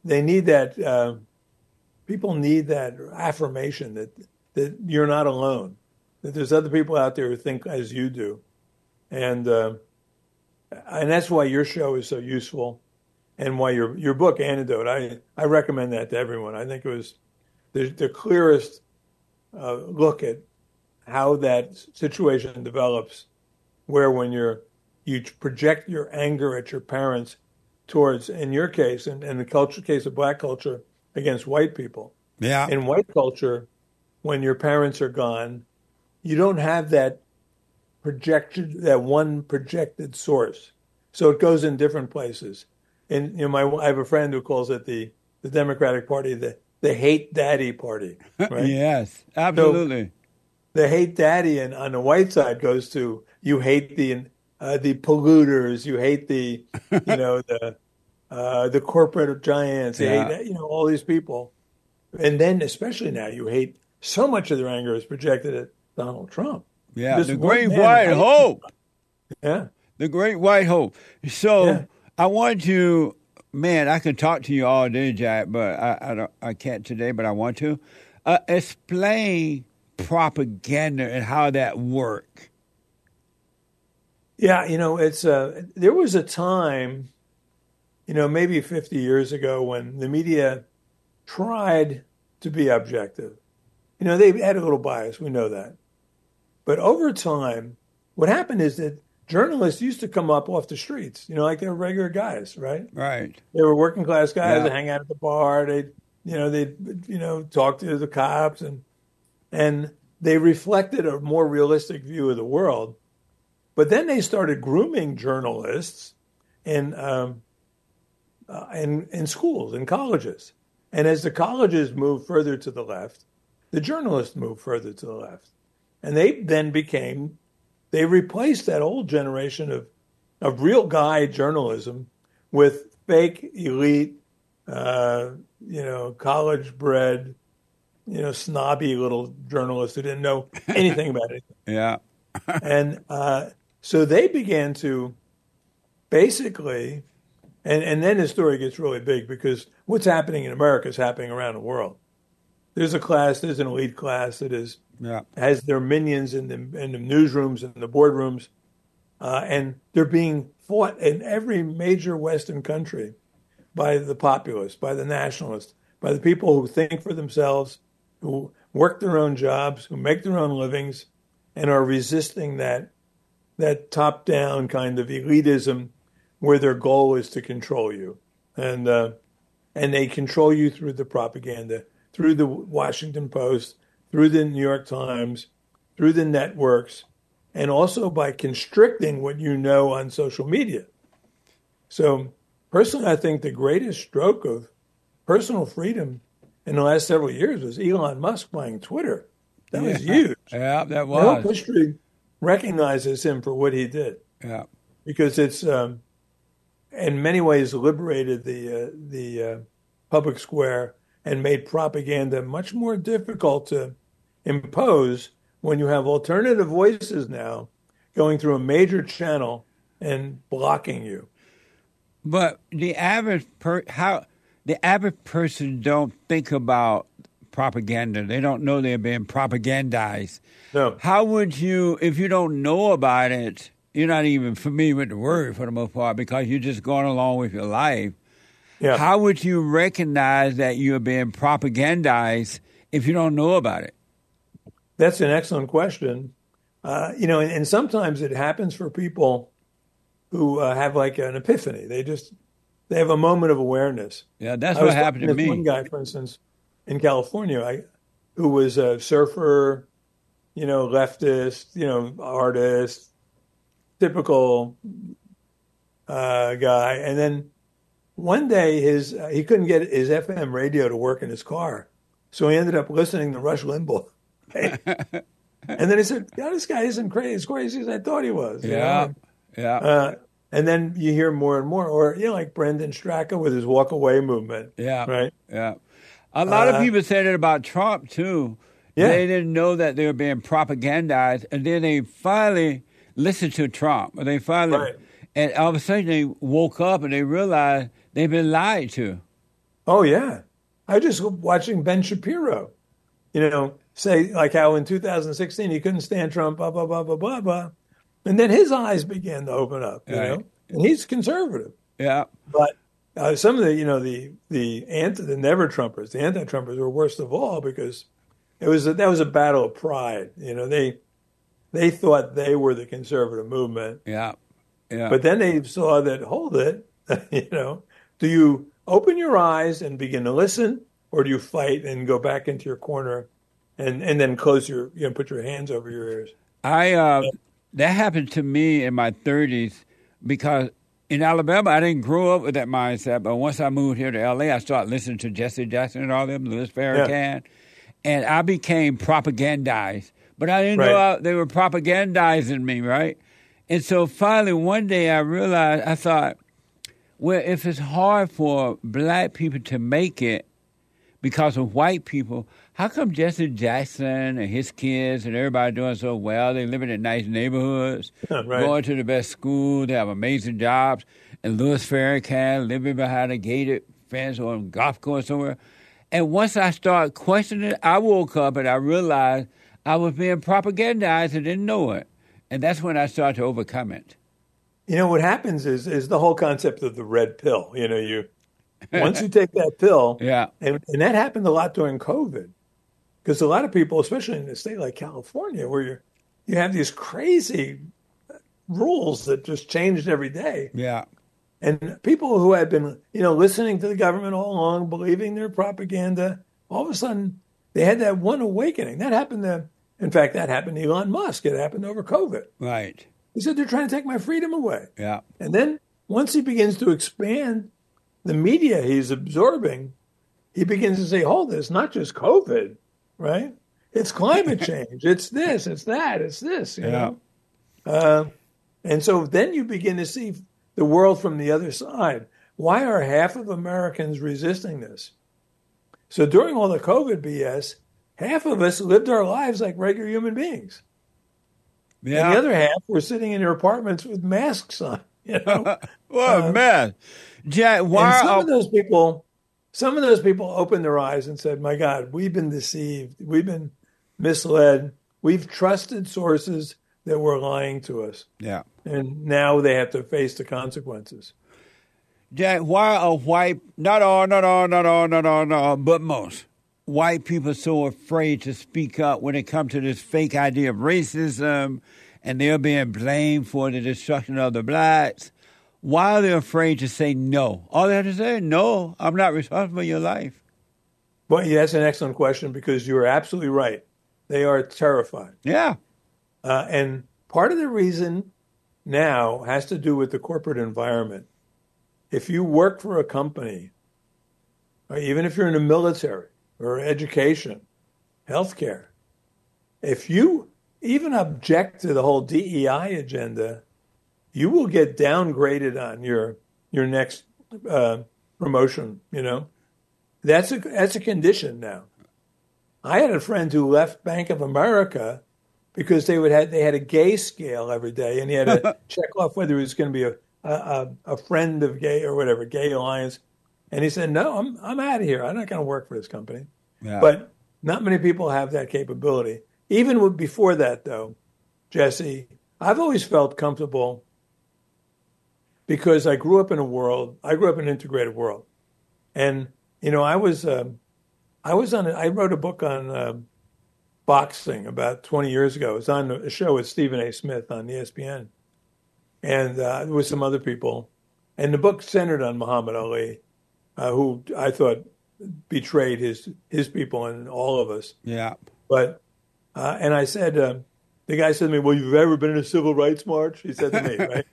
they need that. Uh, people need that affirmation that that you're not alone, that there's other people out there who think as you do, and uh, and that's why your show is so useful, and why your your book Antidote. I I recommend that to everyone. I think it was the, the clearest uh, look at how that situation develops where when you're you project your anger at your parents towards, in your case, and in, in the culture case of black culture, against white people. Yeah. In white culture, when your parents are gone, you don't have that projected that one projected source. So it goes in different places. And you know, my I have a friend who calls it the the Democratic Party the the hate daddy party. Right? yes, absolutely. So the hate daddy and on the white side goes to you hate the uh, the polluters, you hate the you know the uh, the corporate giants, you yeah. hate you know all these people, and then especially now you hate so much of their anger is projected at Donald Trump. Yeah, Just the great white hope. Yeah, the great white hope. So yeah. I want to, man, I can talk to you all day, Jack, but I I, don't, I can't today, but I want to uh, explain propaganda and how that works yeah, you know, it's uh, there was a time, you know, maybe 50 years ago when the media tried to be objective. You know, they had a little bias, we know that. But over time, what happened is that journalists used to come up off the streets, you know, like they were regular guys, right? Right. They were working class guys, yeah. they hang out at the bar, they you know, they you know, talk to the cops and and they reflected a more realistic view of the world but then they started grooming journalists in, um, uh, in, in schools, in colleges. And as the colleges moved further to the left, the journalists moved further to the left. And they then became, they replaced that old generation of, of real guy journalism with fake elite, uh, you know, college bred, you know, snobby little journalists who didn't know anything about it. Yeah. and uh, so they began to basically, and, and then the story gets really big because what's happening in America is happening around the world. There's a class, there's an elite class that is yeah. has their minions in the in the newsrooms and the boardrooms, uh, and they're being fought in every major Western country by the populace, by the nationalists, by the people who think for themselves, who work their own jobs, who make their own livings, and are resisting that that top down kind of elitism where their goal is to control you. And, uh, and they control you through the propaganda, through the Washington Post, through the New York Times, through the networks, and also by constricting what you know on social media. So, personally, I think the greatest stroke of personal freedom in the last several years was Elon Musk buying Twitter. That yeah. was huge. Yeah, that was. history recognizes him for what he did. Yeah, because it's um, in many ways liberated the uh, the uh, public square and made propaganda much more difficult to impose when you have alternative voices now going through a major channel and blocking you. But the average per how the average person don't think about propaganda. They don't know they're being propagandized. No. How would you, if you don't know about it, you're not even familiar with the word for the most part because you're just going along with your life. Yeah. How would you recognize that you're being propagandized if you don't know about it? That's an excellent question. Uh, you know, and, and, sometimes it happens for people who uh, have like an epiphany. They just they have a moment of awareness. Yeah, that's what happened to me. One guy, for instance, in California, I, who was a surfer, you know, leftist, you know, artist, typical uh, guy, and then one day his uh, he couldn't get his FM radio to work in his car, so he ended up listening to Rush Limbaugh. and then he said, "God, this guy isn't crazy as crazy as I thought he was." Yeah, know? yeah. Uh, and then you hear more and more, or you know, like Brandon Straka with his walk away movement. Yeah, right. Yeah, a lot Uh, of people said it about Trump too. Yeah. They didn't know that they were being propagandized, and then they finally listened to Trump. Or they finally, Right. and all of a sudden they woke up and they realized they've been lied to. Oh yeah, I was just watching Ben Shapiro, you know, say like how in 2016 he couldn't stand Trump, blah blah blah blah blah blah, and then his eyes began to open up, you Right. know, and he's conservative, Yeah, but uh, some of the you know the the anti the never Trumpers, the anti Trumpers were worst of all because it was a, that was a battle of pride, you know they they thought they were the conservative movement, yeah, yeah. but then they saw that, hold it, you know, do you open your eyes and begin to listen, or do you fight and go back into your corner and, and then close your, you know, put your hands over your ears? I uh, that happened to me in my thirties because in Alabama I didn't grow up with that mindset, but once I moved here to LA, I started listening to Jesse Jackson and all them, Louis Farrakhan, and I became propagandized. But I didn't know Right. how, they were propagandizing me, right? And so finally one day I realized I thought, well, if it's hard for black people to make it because of white people, how come Jesse Jackson and his kids and everybody doing so well? They living in nice neighborhoods, Right. going to the best school, they have amazing jobs, and Louis Farrakhan living behind a gated fence or on golf course somewhere. And once I started questioning it, I woke up and I realized I was being propagandized and didn't know it. And that's when I started to overcome it. You know, what happens is, is the whole concept of the red pill. You know, you, once you take that pill, Yeah. and, and that happened a lot during COVID, because a lot of people, especially in a state like California, where you you have these crazy rules that just changed every day, Yeah. and people who had been you know listening to the government all along, believing their propaganda, all of a sudden they had that one awakening. That happened to, in fact, that happened to Elon Musk. It happened over COVID. Right. He said they're trying to take my freedom away. Yeah. And then once he begins to expand the media he's absorbing, he begins to say, hold this, not just COVID, right? It's climate change. It's this, it's that, it's this, you Yeah. know? Uh, and so then you begin to see the world from the other side. Why are half of Americans resisting this? So during all the COVID BS, half of us lived our lives like regular human beings. Yeah. And the other half were sitting in their apartments with masks on. You know, What a mess. Jack, and why some are, of those people, some of those people opened their eyes and said, "My God, we've been deceived. We've been misled. We've trusted sources that were lying to us, yeah. and now they have to face the consequences." Jack, why are white, not all, not all, not all, not all, not all, but most white people so afraid to speak up when it comes to this fake idea of racism and they're being blamed for the destruction of the blacks? Why are they afraid to say no? All they have to say, no, I'm not responsible for your life. Well, yeah, that's an excellent question because you are absolutely right. They are terrified, Yeah. uh, and part of the reason now has to do with the corporate environment. If you work for a company, or even if you're in the military or education, healthcare, if you even object to the whole DEI agenda, you will get downgraded on your your next uh, promotion. You know, that's a that's a condition now. I had a friend who left Bank of America because they would have they had a gay scale every day, and he had to check off whether he was going to be a, a a friend of gay or whatever gay alliance. And he said, "No, I'm I'm out of here. I'm not going to work for this company." Yeah. But not many people have that capability. Even before that, though, Jesse, I've always felt comfortable because I grew up in a world. I grew up in an integrated world, and you know, I was um, I was on. A, I wrote a book on uh, boxing about 20 years ago. It was on a show with Stephen A. Smith on ESPN, and uh, with some other people. And the book centered on Muhammad Ali, uh, who I thought betrayed his his people and all of us. Yeah. But uh, and I said, uh, the guy said to me, "Well, you've ever been in a civil rights march?" He said to me, right?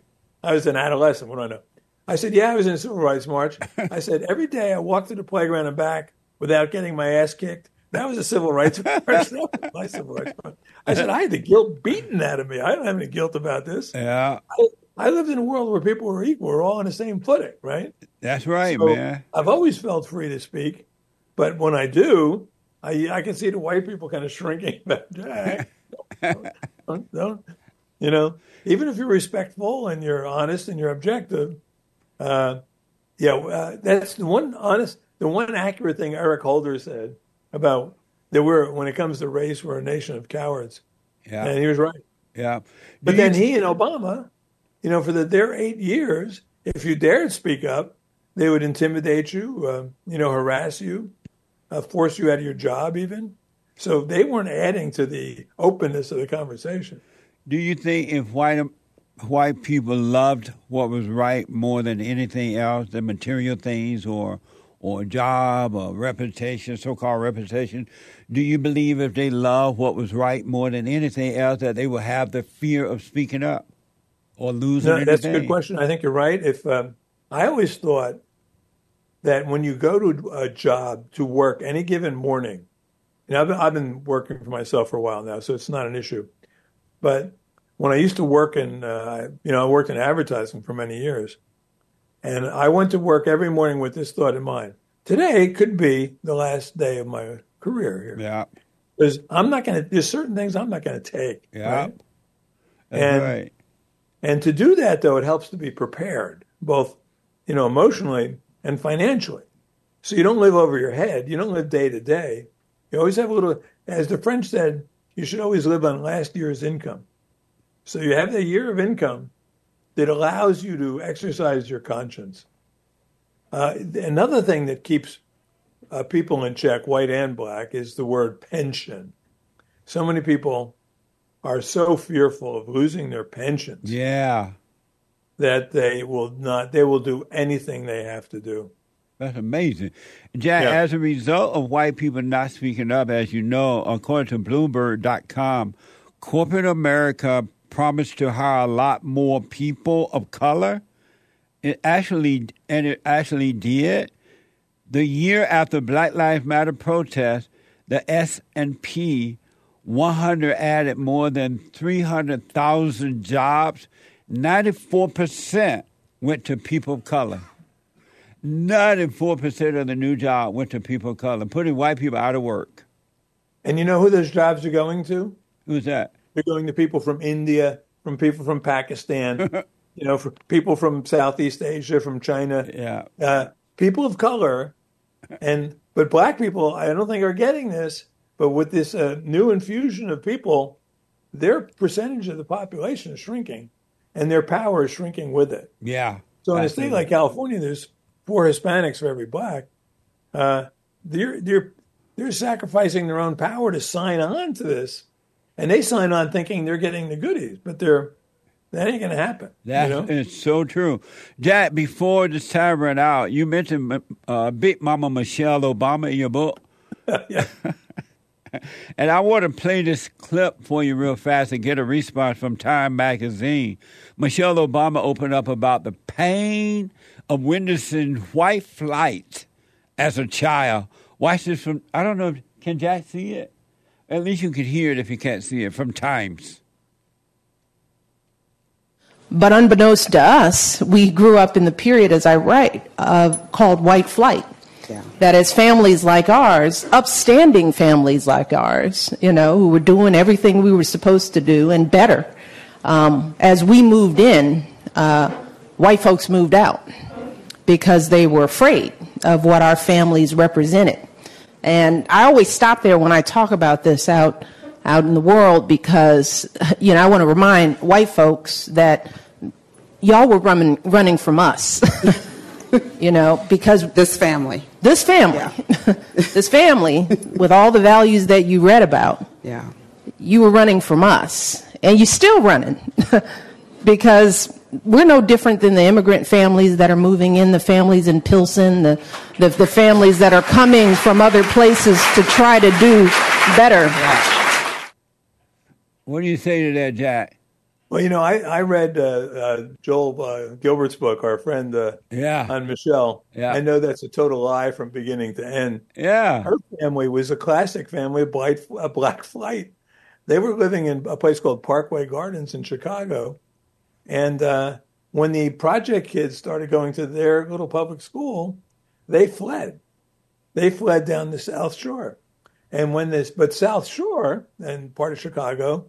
I was an adolescent. What do I know? I said, "Yeah, I was in a civil rights march." I said, "Every day I walked to the playground and back without getting my ass kicked. That was a civil rights march. That was my civil rights march." I said, "I had the guilt beaten out of me. I don't have any guilt about this. Yeah. I, I lived in a world where people were equal. We're all on the same footing, right?" That's right, So man. I've always felt free to speak, but when I do, I I can see the white people kind of shrinking back. Don't, don't, don't- you know, even if you're respectful and you're honest and you're objective, uh, yeah, uh, that's the one honest, the one accurate thing Eric Holder said about that we're when it comes to race, we're a nation of cowards, Yeah. and he was right. Yeah. But then he and Obama, you know, for the, their eight years, if you dared speak up, they would intimidate you, uh, you know, harass you, uh, force you out of your job, even. So they weren't adding to the openness of the conversation. Do you think if white white people loved what was right more than anything else, the material things or or a job or reputation, so called reputation, do you believe if they love what was right more than anything else that they will have the fear of speaking up or losing No, that's a good question. I think you're right. If um, I always thought that when you go to a job to work any given morning, know, I've been, I've been working for myself for a while now, so it's not an issue. But when I used to work in, uh, you know, I worked in advertising for many years, and I went to work every morning with this thought in mind: today could be the last day of my career here, Yeah. because I'm not going to. There's certain things I'm not going to take. Yeah. right? And- right. And to do that, though, it helps to be prepared, both, you know, emotionally and financially. So you don't live over your head. You don't live day to day. You always have a little, as the French said, you should always live on last year's income. So you have a year of income that allows you to exercise your conscience. Uh, another thing that keeps uh, people in check, white and black, is the word pension. So many people are so fearful of losing their pensions Yeah. that they will not they will do anything they have to do That's amazing. Jack, Yeah. as a result of white people not speaking up, as you know, according to Bloomberg.com, corporate America promised to hire a lot more people of color. It actually, and it actually did. The year after Black Lives Matter protest, the S&P 100 added more than 300,000 jobs. 94% went to people of color. 94% of the new job went to people of color, putting white people out of work. and you know who those jobs are going to Who's that? they're going to people from india from people from pakistan you know for people from southeast asia from china Yeah. uh, people of color and but black people i don't think are getting this but with this uh, new infusion of people their percentage of the population is shrinking and their power is shrinking with it Yeah. So in a state like California, there's four Hispanics for every black. Uh, they're they're they're sacrificing their own power to sign on to this, and they sign on thinking they're getting the goodies, but they're that ain't gonna happen. That you know? is so true. Jack, before this time ran out, you mentioned uh, Big Mama Michelle Obama in your book. yeah. And I want to play this clip for you real fast and get a response from Time Magazine. Michelle Obama opened up about the pain of witnessing white flight as a child. Watch this from, I don't know, can Jack see it? At least you can hear it if you can't see it from Times. But unbeknownst to us, we grew up in the period, as I write, uh, called white flight. Yeah. that as families like ours, upstanding families like ours, you know, who were doing everything we were supposed to do and better, um, as we moved in, uh, white folks moved out because they were afraid of what our families represented. And I always stop there when I talk about this out out in the world because you know I want to remind white folks that y'all were running running from us. you know, because This family. this family, this family with all the values that you read about, Yeah. you were running from us, and you're still running because we're no different than the immigrant families that are moving in, the families in Pilsen, the, the, the families that are coming from other places to try to do better. What do you say to that, Jack? Well, you know, I, I read uh, uh, Joel uh, Gilbert's book, our friend uh, Yeah. on Michelle. Yeah. I know that's a total lie from beginning to end. Yeah. Her family was a classic family of black, a black flight. They were living in a place called Parkway Gardens in Chicago. And uh, when the project kids started going to their little public school, they fled. They fled down the South Shore. And when this, but South Shore and part of Chicago,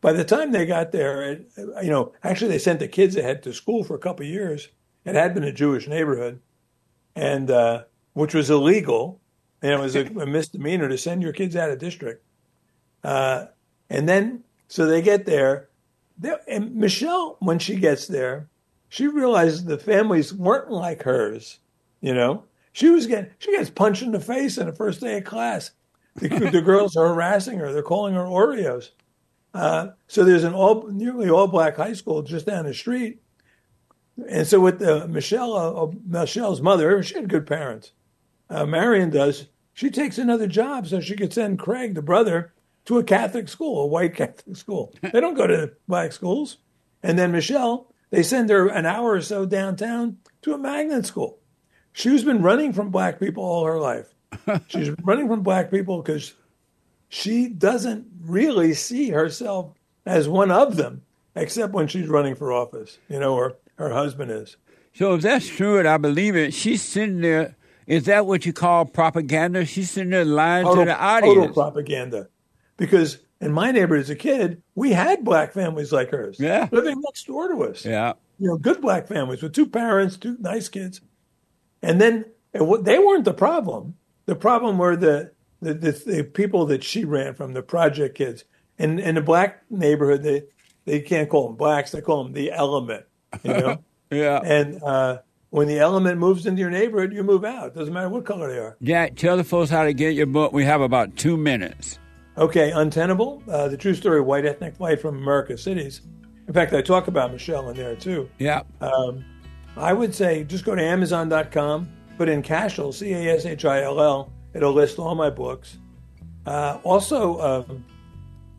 by the time they got there, it, you know, actually they sent the kids ahead to school for a couple years. It had been a Jewish neighborhood, and uh, which was illegal, and it was a, a misdemeanor to send your kids out of district. Uh, and then, so they get there, they, and Michelle, when she gets there, she realizes the families weren't like hers. You know, she was getting she gets punched in the face on the first day of class. The, the girls are harassing her. They're calling her Oreos. Uh, so there's an all nearly all black high school just down the street. And so with the Michelle, uh, Michelle's mother, she had good parents. Uh, Marian does. She takes another job so she could send Craig, the brother, to a Catholic school, a white Catholic school. They don't go to black schools. And then Michelle, they send her an hour or so downtown to a magnet school. She's been running from black people all her life. She's running from black people because she doesn't really see herself as one of them, except when she's running for office, you know, or her husband is. So if that's true, and I believe it, she's sitting there. Is that what you call propaganda? She's sitting there lying to the audience. total propaganda. Because in my neighborhood as a kid, we had black families like hers, Yeah. living next door to us. Yeah. You know, good black families with two parents, two nice kids, and then and they weren't the problem. The problem were the the, the the people that she ran from, the project kids. And in the black neighborhood, they they can't call them blacks; they call them the element. You know. Yeah. And uh, when the element moves into your neighborhood, you move out. Doesn't matter what color they are. Jack, tell the folks how to get your book. We have about two minutes. Okay, Untenable, uh, the true story of white ethnic flight from America's cities. In fact, I talk about Michelle in there too. Yeah. Um, I would say just go to Amazon.com, put in Cashill, C A S H I L L. It'll list all my books. Uh, also, um,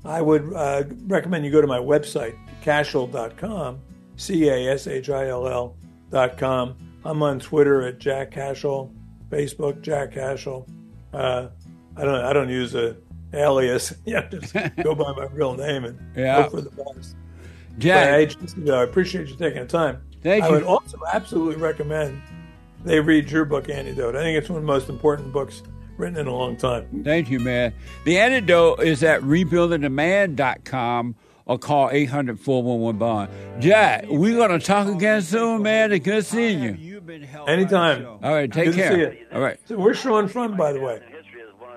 I would uh, recommend you go to my website, Cashill.com, C A S H I L L.com. I'm on Twitter at Jack Cashill, Facebook Jack Cashill. Uh, I don't I don't use a alias. Yeah, just go by my real name and Yeah. hope for the best. But Jack, I, just, you know, I appreciate you taking the time. Thank you. I you. would also absolutely recommend they read your book, Antidote. I think it's one of the most important books written in a long time. thank you, man. The antidote is at rebuildingtheman.com or call 800 411 Bond. Jack, we're going to talk again soon, man. It's good seeing you. Anytime. All right, take Good to care. see you. All right. So where's Sean from, by the way?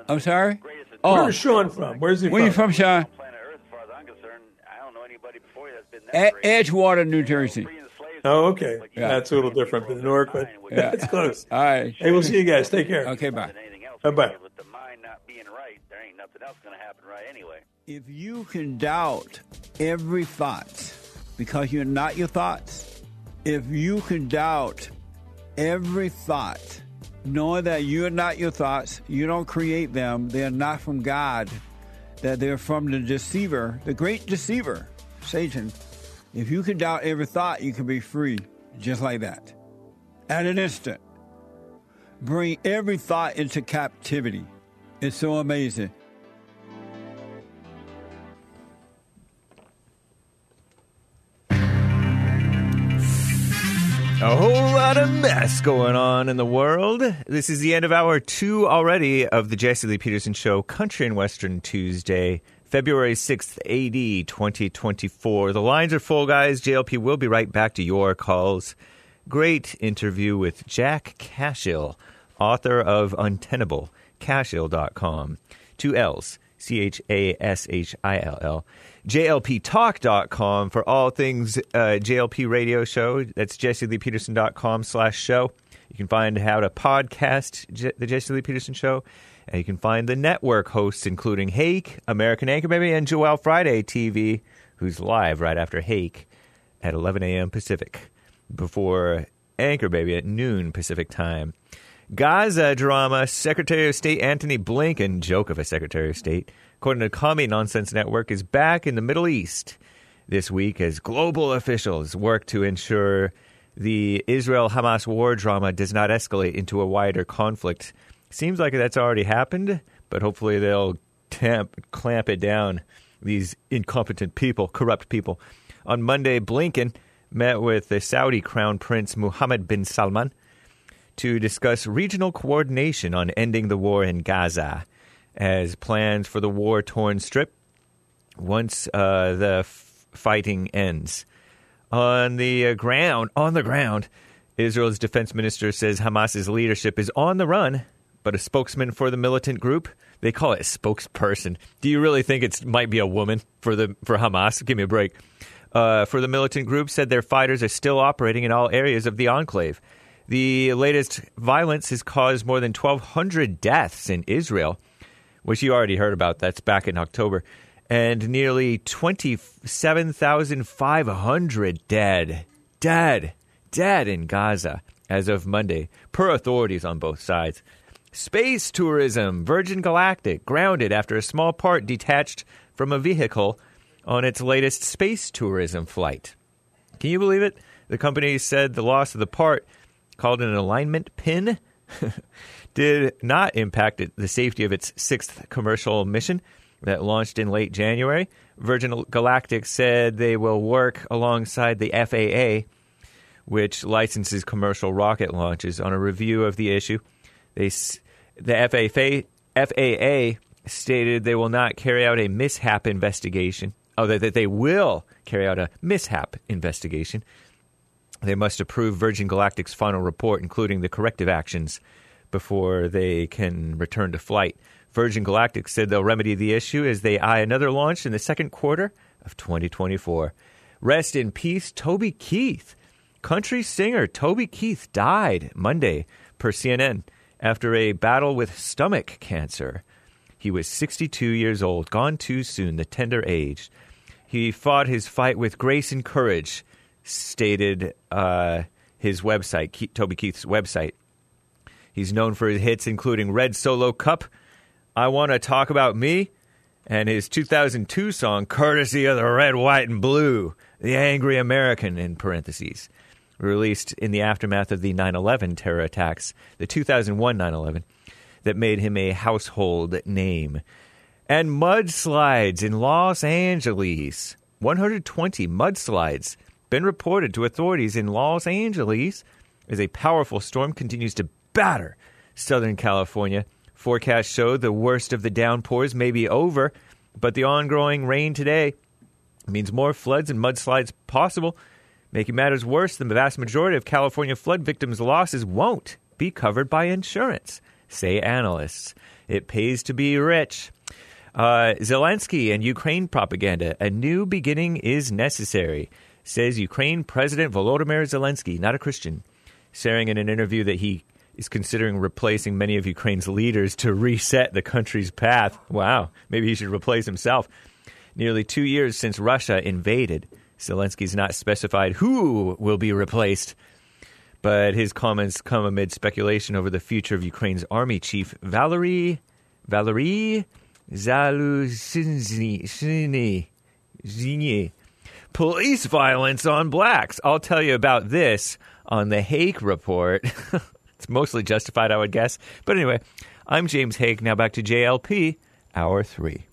I'm sorry? Oh, Where's Sean from? Where's he where you from, Sean? planet Earth, as far as I'm concerned. I don't know anybody before you that's been that E- great. Edgewater, New Jersey. Freeing the slaves. Oh, okay. Yeah. That's a little different than Newark, but Yeah. it's close. All right. Hey, we'll see you guys. Take care. Okay, bye. than anything else. Bye-bye. With the mind not being right, there ain't nothing else going to happen right anyway. If you can doubt every thought because you're not your thoughts, if you can doubt every thought, knowing that you're not your thoughts, you don't create them, they're not from God, that they're from the deceiver, the great deceiver, Satan. If you can doubt every thought, you can be free just like that. At an instant. Bring every thought into captivity. It's so amazing. A whole lot of mess going on in the world. This is the end of hour two already of the Jesse Lee Peterson Show, Country and Western Tuesday, February 6th, AD 2024. The lines are full, guys. JLP will be right back to your calls. Great interview with Jack Cashill, author of Untenable, cashill.com. Two L's, C H A S H I L L. JLPtalk.com for all things uh, JLP radio show. That's jesseleepeterson.com slash show. You can find how to podcast J- the Jesse Lee Peterson show. And you can find the network hosts, including Hake, American Anchor Baby, and Joel Friday TV, who's live right after Hake at 11 a.m. Pacific, before Anchor Baby at noon Pacific time. Gaza drama, Secretary of State Antony Blinken, joke of a Secretary of State, according to Commie Nonsense Network, is back in the Middle East this week as global officials work to ensure the Israel Hamas war drama does not escalate into a wider conflict. Seems like that's already happened, but hopefully they'll tamp, clamp it down. These incompetent people, corrupt people. On Monday, Blinken met with the Saudi Crown Prince Mohammed bin Salman to discuss regional coordination on ending the war in Gaza as plans for the war torn strip once uh, the f- fighting ends. On the uh, ground, on the ground, Israel's defense minister says Hamas's leadership is on the run, but a spokesman for the militant group, they call it spokesperson. Do you really think it might be a woman for the for Hamas? Give me a break. Uh, for the militant group, said their fighters are still operating in all areas of the enclave. The latest violence has caused more than 1,200 deaths in Israel, which you already heard about. That's back in October. And nearly 27,500 dead. Dead. Dead in Gaza as of Monday, per authorities on both sides. Space tourism. Virgin Galactic grounded after a small part detached from a vehicle on its latest space tourism flight. Can you believe it? The company said the loss of the part, called an alignment pin, did not impact the safety of its sixth commercial mission that launched in late January. Virgin Galactic said they will work alongside the FAA, which licenses commercial rocket launches, on a review of the issue. They, the FAA, FAA stated they will not carry out a mishap investigation. Oh, that, that they will carry out a mishap investigation. They must approve Virgin Galactic's final report, including the corrective actions, before they can return to flight. Virgin Galactic said they'll remedy the issue as they eye another launch in the second quarter of 2024. Rest in peace, Toby Keith. Country singer Toby Keith died Monday, per CNN, after a battle with stomach cancer. He was 62 years old, gone too soon, the tender age. He fought his fight with grace and courage, stated uh, his website, Toby Keith's website. He's known for his hits including Red Solo Cup, I Want to Talk About Me, and his 2002 song, courtesy of the Red, White, and Blue, The Angry American, in parentheses, released in the aftermath of the 9 11 terror attacks, the 2001 9 11, that made him a household name. And mudslides in Los Angeles. 120 mudslides been reported to authorities in Los Angeles as a powerful storm continues to batter Southern California. Forecasts show the worst of the downpours may be over, but the ongoing rain today means more floods and mudslides possible. Making matters worse, the vast majority of California flood victims' losses won't be covered by insurance, say analysts. It pays to be rich. Uh, Zelensky and Ukraine propaganda. A new beginning is necessary, says Ukraine President Volodymyr Zelensky, not a Christian, sharing in an interview that he is considering replacing many of Ukraine's leaders to reset the country's path. Wow, maybe he should replace himself. Nearly two years since Russia invaded, Zelensky's not specified who will be replaced, but his comments come amid speculation over the future of Ukraine's army chief, Valery Valery Zaluzhny. Police violence on blacks. I'll tell you about this on the Hake Report. It's mostly justified, I would guess. But anyway, I'm James Hake. Now back to JLP, Hour 3.